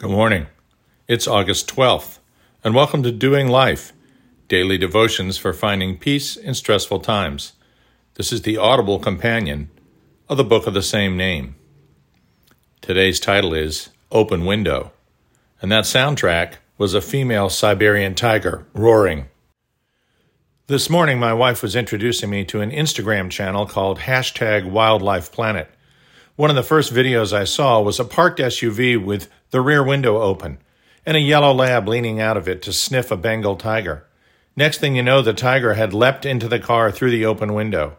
Good morning. It's August 12th, and welcome to Doing Life, daily devotions for finding peace in stressful times. This is the audible companion of the book of the same name. Today's title is Open Window, and that soundtrack was a female Siberian tiger roaring. This morning, my wife was introducing me to an Instagram channel called hashtag Wildlife Planet. One of the first videos I saw was a parked SUV with the rear window open and a yellow lab leaning out of it to sniff a Bengal tiger. Next thing you know, the tiger had leapt into the car through the open window.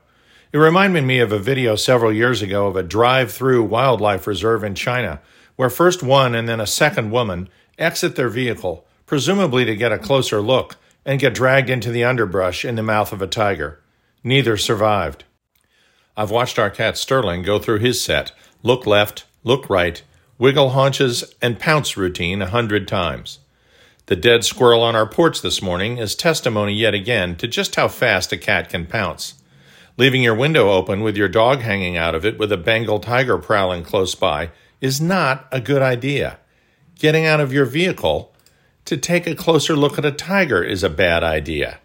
It reminded me of a video several years ago of a drive through wildlife reserve in China, where first one and then a second woman exit their vehicle, presumably to get a closer look, and get dragged into the underbrush in the mouth of a tiger. Neither survived. I've watched our cat Sterling go through his set look left, look right, wiggle haunches, and pounce routine a hundred times. The dead squirrel on our porch this morning is testimony yet again to just how fast a cat can pounce. Leaving your window open with your dog hanging out of it with a Bengal tiger prowling close by is not a good idea. Getting out of your vehicle to take a closer look at a tiger is a bad idea.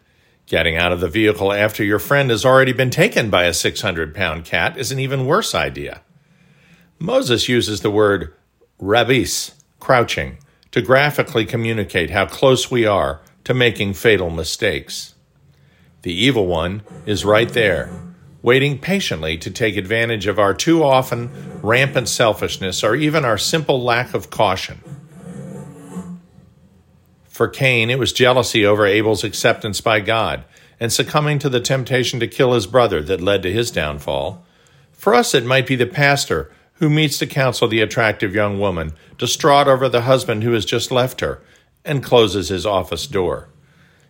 Getting out of the vehicle after your friend has already been taken by a 600 pound cat is an even worse idea. Moses uses the word rabis, crouching, to graphically communicate how close we are to making fatal mistakes. The evil one is right there, waiting patiently to take advantage of our too often rampant selfishness or even our simple lack of caution. For Cain, it was jealousy over Abel's acceptance by God and succumbing to the temptation to kill his brother that led to his downfall. For us, it might be the pastor who meets to counsel the attractive young woman, distraught over the husband who has just left her, and closes his office door.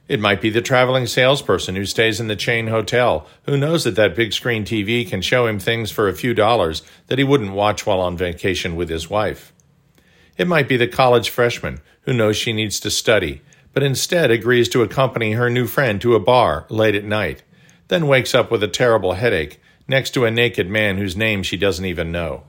It might be the traveling salesperson who stays in the chain hotel, who knows that that big screen TV can show him things for a few dollars that he wouldn't watch while on vacation with his wife. It might be the college freshman who knows she needs to study, but instead agrees to accompany her new friend to a bar late at night, then wakes up with a terrible headache next to a naked man whose name she doesn't even know.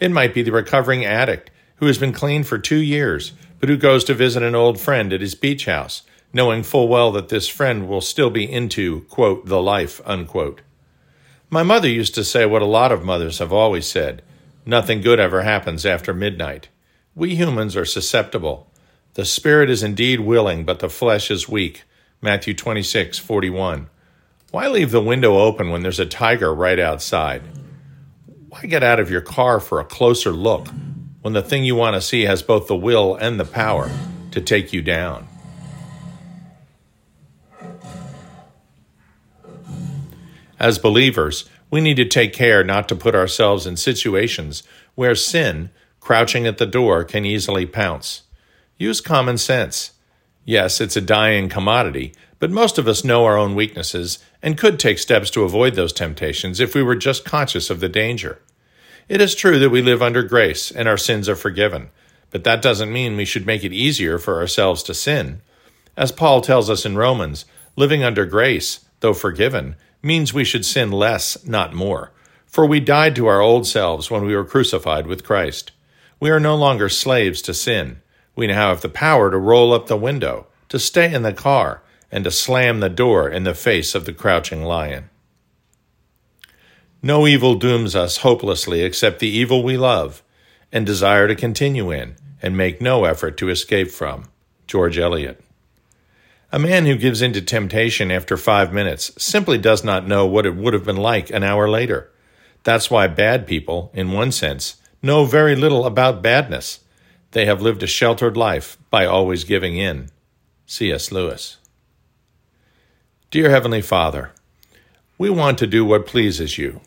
It might be the recovering addict who has been clean for two years, but who goes to visit an old friend at his beach house, knowing full well that this friend will still be into, quote, the life, unquote. My mother used to say what a lot of mothers have always said nothing good ever happens after midnight. We humans are susceptible. The spirit is indeed willing, but the flesh is weak. Matthew 26, 41. Why leave the window open when there's a tiger right outside? Why get out of your car for a closer look when the thing you want to see has both the will and the power to take you down? As believers, we need to take care not to put ourselves in situations where sin, crouching at the door can easily pounce. Use common sense. Yes, it's a dying commodity, but most of us know our own weaknesses and could take steps to avoid those temptations if we were just conscious of the danger. It is true that we live under grace and our sins are forgiven, but that doesn't mean we should make it easier for ourselves to sin. As Paul tells us in Romans, living under grace, though forgiven, means we should sin less, not more. For we died to our old selves when we were crucified with Christ. We are no longer slaves to sin. We now have the power to roll up the window, to stay in the car, and to slam the door in the face of the crouching lion. No evil dooms us hopelessly except the evil we love and desire to continue in and make no effort to escape from. George Eliot. A man who gives in to temptation after five minutes simply does not know what it would have been like an hour later. That's why bad people, in one sense, know very little about badness. They have lived a sheltered life by always giving in. C.S. Lewis. Dear Heavenly Father, we want to do what pleases you.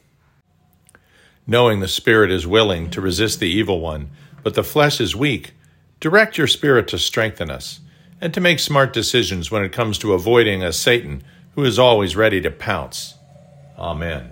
Knowing the Spirit is willing to resist the evil one, but the flesh is weak, direct your Spirit to strengthen us and to make smart decisions when it comes to avoiding a Satan who is always ready to pounce. Amen.